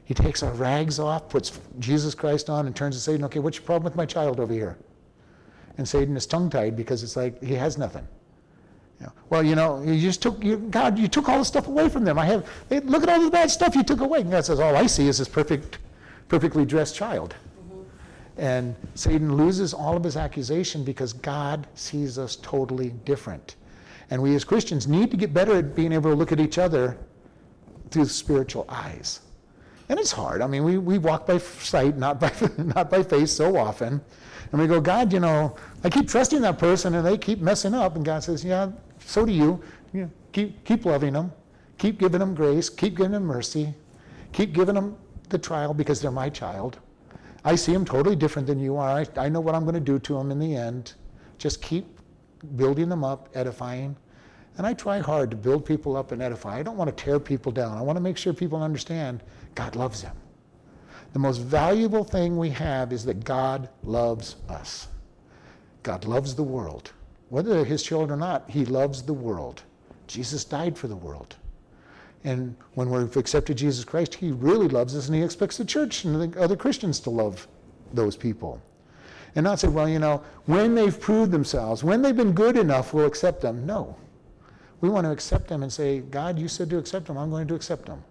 He takes our rags off, puts Jesus Christ on, and turns to Satan, okay, what's your problem with my child over here? And Satan is tongue tied because it's like he has nothing. Yeah. Well, you know, you just took, you, God, you took all the stuff away from them. I have, they, look at all the bad stuff you took away. And God says, all I see is this perfect, perfectly dressed child. Mm-hmm. And Satan loses all of his accusation because God sees us totally different. And we as Christians need to get better at being able to look at each other through spiritual eyes. And it's hard. I mean, we, we walk by sight, not by, not by faith so often. And we go, God, you know, I keep trusting that person and they keep messing up. And God says, yeah, so do you. keep, keep loving them. Keep giving them grace. Keep giving them mercy. Keep giving them the trial because they're my child. I see them totally different than you are. I, I know what I'm going to do to them in the end. Just keep building them up, edifying. And I try hard to build people up and edify. I don't want to tear people down. I want to make sure people understand God loves them. The most valuable thing we have is that God loves us. God loves the world. Whether they're his children or not, he loves the world. Jesus died for the world. And when we've accepted Jesus Christ, He really loves us and He expects the church and the other Christians to love those people. And not say, well, you know, when they've proved themselves, when they've been good enough, we'll accept them. No. We want to accept them and say, God, you said to accept them, I'm going to accept them.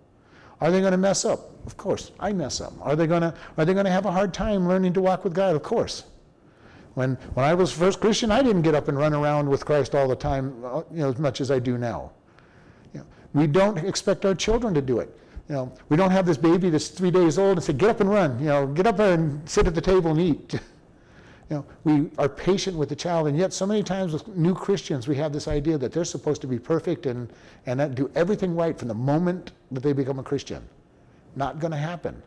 Are they going to mess up? Of course, I mess up. Are they going to, are they going to have a hard time learning to walk with God? Of course. When, when I was first Christian, I didn't get up and run around with Christ all the time, uh, you know, as much as I do now. You know, we don't expect our children to do it. You know, we don't have this baby that's three days old and say, get up and run. You know, get up and sit at the table and eat. you know, we are patient with the child, and yet so many times with new Christians, we have this idea that they're supposed to be perfect and, and do everything right from the moment that they become a Christian. Not going to happen.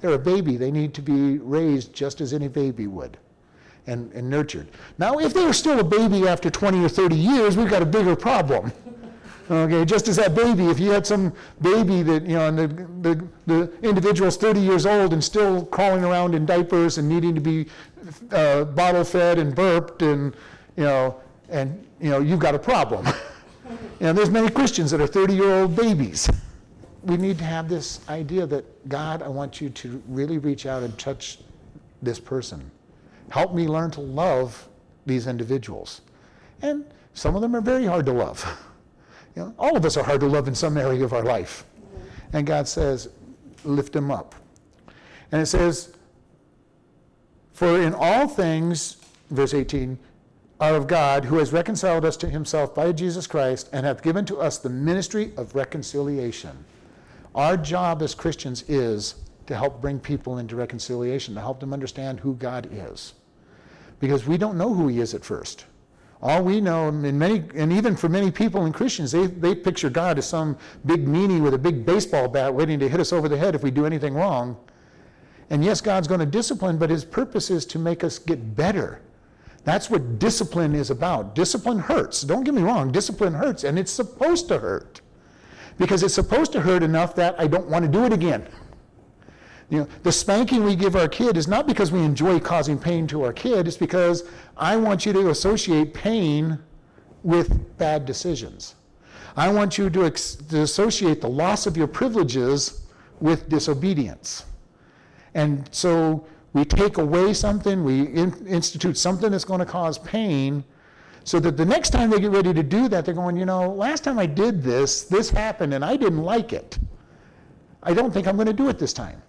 They're a baby. They need to be raised just as any baby would and, and nurtured. Now, if they were still a baby after 20 or 30 years, we've got a bigger problem. Okay, just as that baby, if you had some baby that, you know, and the, the, the individual's 30 years old and still crawling around in diapers and needing to be uh, bottle fed and burped and, you know, and, you know, you've got a problem. and there's many Christians that are 30 year old babies. We need to have this idea that, God, I want you to really reach out and touch this person. Help me learn to love these individuals. And some of them are very hard to love. You know, all of us are hard to love in some area of our life. And God says, lift them up. And it says, For in all things, verse 18, are of God, who has reconciled us to himself by Jesus Christ and hath given to us the ministry of reconciliation. Our job as Christians is to help bring people into reconciliation, to help them understand who God is. Because we don't know who He is at first. All we know, and, many, and even for many people and Christians, they, they picture God as some big meanie with a big baseball bat waiting to hit us over the head if we do anything wrong. And yes, God's going to discipline, but His purpose is to make us get better. That's what discipline is about. Discipline hurts. Don't get me wrong, discipline hurts, and it's supposed to hurt. Because it's supposed to hurt enough that I don't want to do it again. You know, the spanking we give our kid is not because we enjoy causing pain to our kid, it's because I want you to associate pain with bad decisions. I want you to, ex- to associate the loss of your privileges with disobedience. And so we take away something, we in- institute something that's going to cause pain, so that the next time they get ready to do that, they're going, you know, last time I did this, this happened and I didn't like it. I don't think I'm going to do it this time.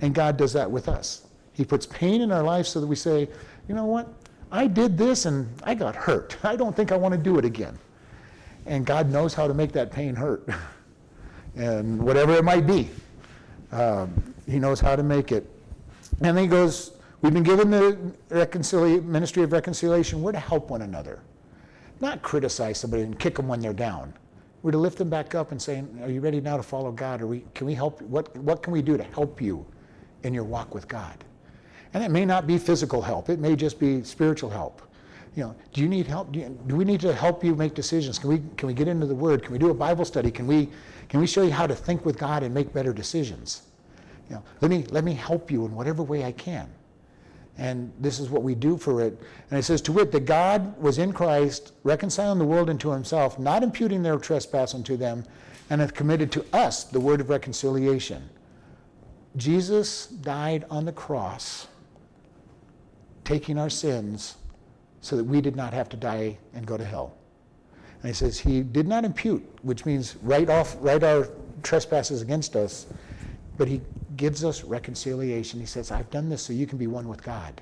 And God does that with us. He puts pain in our life so that we say, you know what? I did this and I got hurt. I don't think I want to do it again. And God knows how to make that pain hurt. and whatever it might be, um, He knows how to make it. And then He goes, We've been given the ministry of reconciliation. We're to help one another, not criticize somebody and kick them when they're down. We're to lift them back up and say, Are you ready now to follow God? Or we, can we help? What, what can we do to help you? In your walk with God. And it may not be physical help, it may just be spiritual help. You know, do you need help? Do, you, do, we need to help you make decisions? Can we, can we get into the Word? Can we do a Bible study? Can we, can we show you how to think with God and make better decisions? You know, let me, let me help you in whatever way I can. And this is what we do for it. And it says, To wit, that God was in Christ, reconciling the world unto himself, not imputing their trespass unto them, and hath committed to us the word of reconciliation. Jesus died on the cross, taking our sins so that we did not have to die and go to hell. And he says he did not impute, which means write off, write our trespasses against us, but he gives us reconciliation. He says, I've done this so you can be one with God.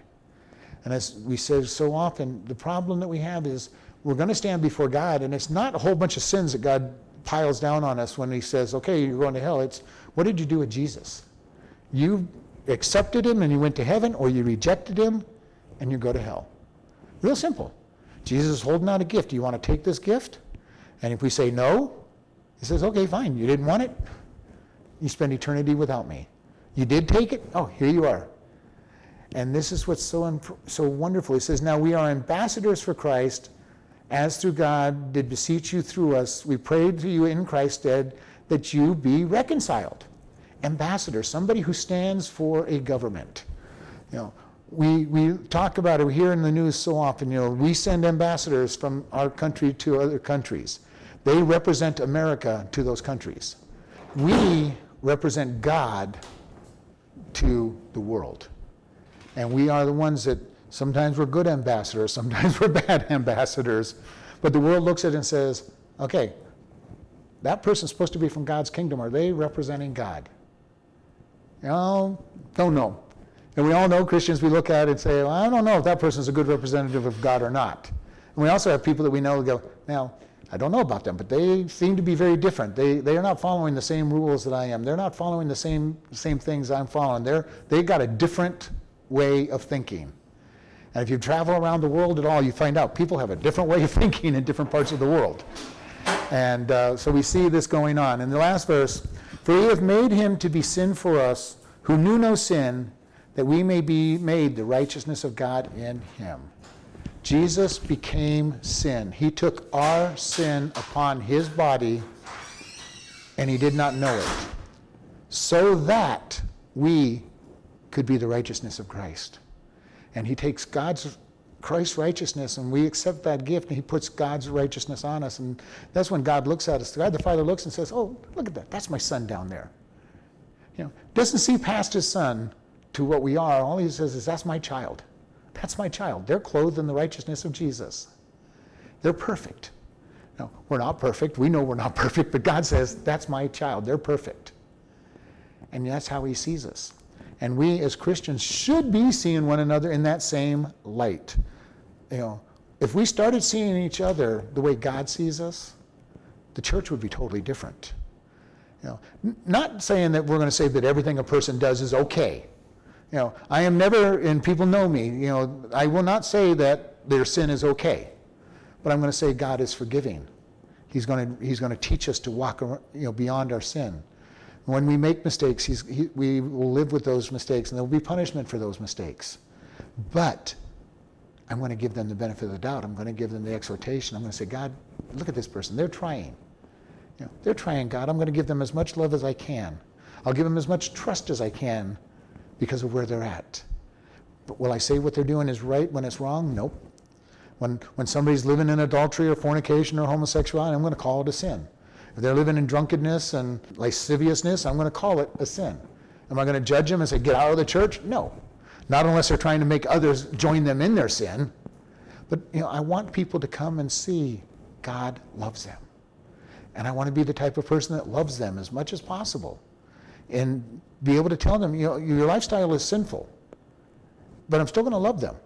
And as we say so often, the problem that we have is we're going to stand before God, and it's not a whole bunch of sins that God piles down on us when he says, okay, you're going to hell. It's what did you do with Jesus? You accepted him and you went to heaven, or you rejected him and you go to hell. Real simple. Jesus is holding out a gift. Do you want to take this gift? And if we say no, he says, okay, fine. You didn't want it. You spend eternity without me. You did take it? Oh, here you are. And this is what's so, so wonderful. He says, Now we are ambassadors for Christ, as through God did beseech you through us. We prayed to you in Christ's stead that you be reconciled ambassador, somebody who stands for a government. You know, we, we talk about it, we hear in the news so often, you know, we send ambassadors from our country to other countries. They represent America to those countries. we represent God to the world. And we are the ones that sometimes we're good ambassadors, sometimes we're bad ambassadors. But the world looks at it and says, okay, that person's supposed to be from God's kingdom. Are they representing God? Know, don't know. And we all know Christians, we look at it and say, well, I don't know if that person is a good representative of God or not. And we also have people that we know go, now, I don't know about them, but they seem to be very different. They, they are not following the same rules that I am. They're not following the same, same things I'm following. They're, they've got a different way of thinking. And if you travel around the world at all, you find out people have a different way of thinking in different parts of the world. And uh, so we see this going on. In the last verse, for he hath made him to be sin for us, who knew no sin, that we may be made the righteousness of God in him. Jesus became sin. He took our sin upon his body, and he did not know it, so that we could be the righteousness of Christ. And he takes God's Christ's righteousness, and we accept that gift, and He puts God's righteousness on us. And that's when God looks at us. God the Father looks and says, Oh, look at that. That's my son down there. You know, doesn't see past his son to what we are. All he says is, That's my child. That's my child. They're clothed in the righteousness of Jesus. They're perfect. No, we're not perfect. We know we're not perfect, but God says, That's my child. They're perfect. And that's how He sees us. And we as Christians should be seeing one another in that same light you know, if we started seeing each other the way God sees us, the church would be totally different. You know, n- not saying that we're going to say that everything a person does is okay. You know, I am never, and people know me, you know, I will not say that their sin is okay, but I'm going to say God is forgiving. He's going to, he's going to teach us to walk you know, beyond our sin. When we make mistakes, he's, he, we will live with those mistakes, and there will be punishment for those mistakes. But I'm going to give them the benefit of the doubt. I'm going to give them the exhortation. I'm going to say, God, look at this person. They're trying. You know, they're trying, God. I'm going to give them as much love as I can. I'll give them as much trust as I can because of where they're at. But will I say what they're doing is right when it's wrong? Nope. When, when somebody's living in adultery or fornication or homosexuality, I'm going to call it a sin. If they're living in drunkenness and lasciviousness, I'm going to call it a sin. Am I going to judge them and say, get out of the church? No. Not unless they're trying to make others join them in their sin. But you know, I want people to come and see God loves them. And I want to be the type of person that loves them as much as possible. And be able to tell them, you know, your lifestyle is sinful, but I'm still going to love them.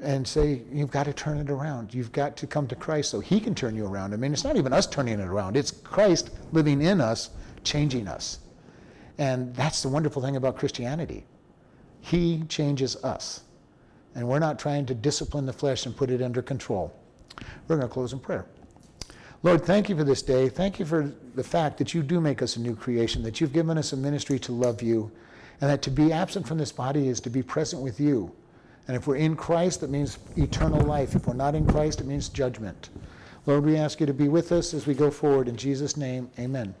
And say, you've got to turn it around. You've got to come to Christ so He can turn you around. I mean, it's not even us turning it around, it's Christ living in us, changing us. And that's the wonderful thing about Christianity. He changes us. And we're not trying to discipline the flesh and put it under control. We're going to close in prayer. Lord, thank you for this day. Thank you for the fact that you do make us a new creation, that you've given us a ministry to love you, and that to be absent from this body is to be present with you. And if we're in Christ, that means eternal life. If we're not in Christ, it means judgment. Lord, we ask you to be with us as we go forward. In Jesus' name, amen.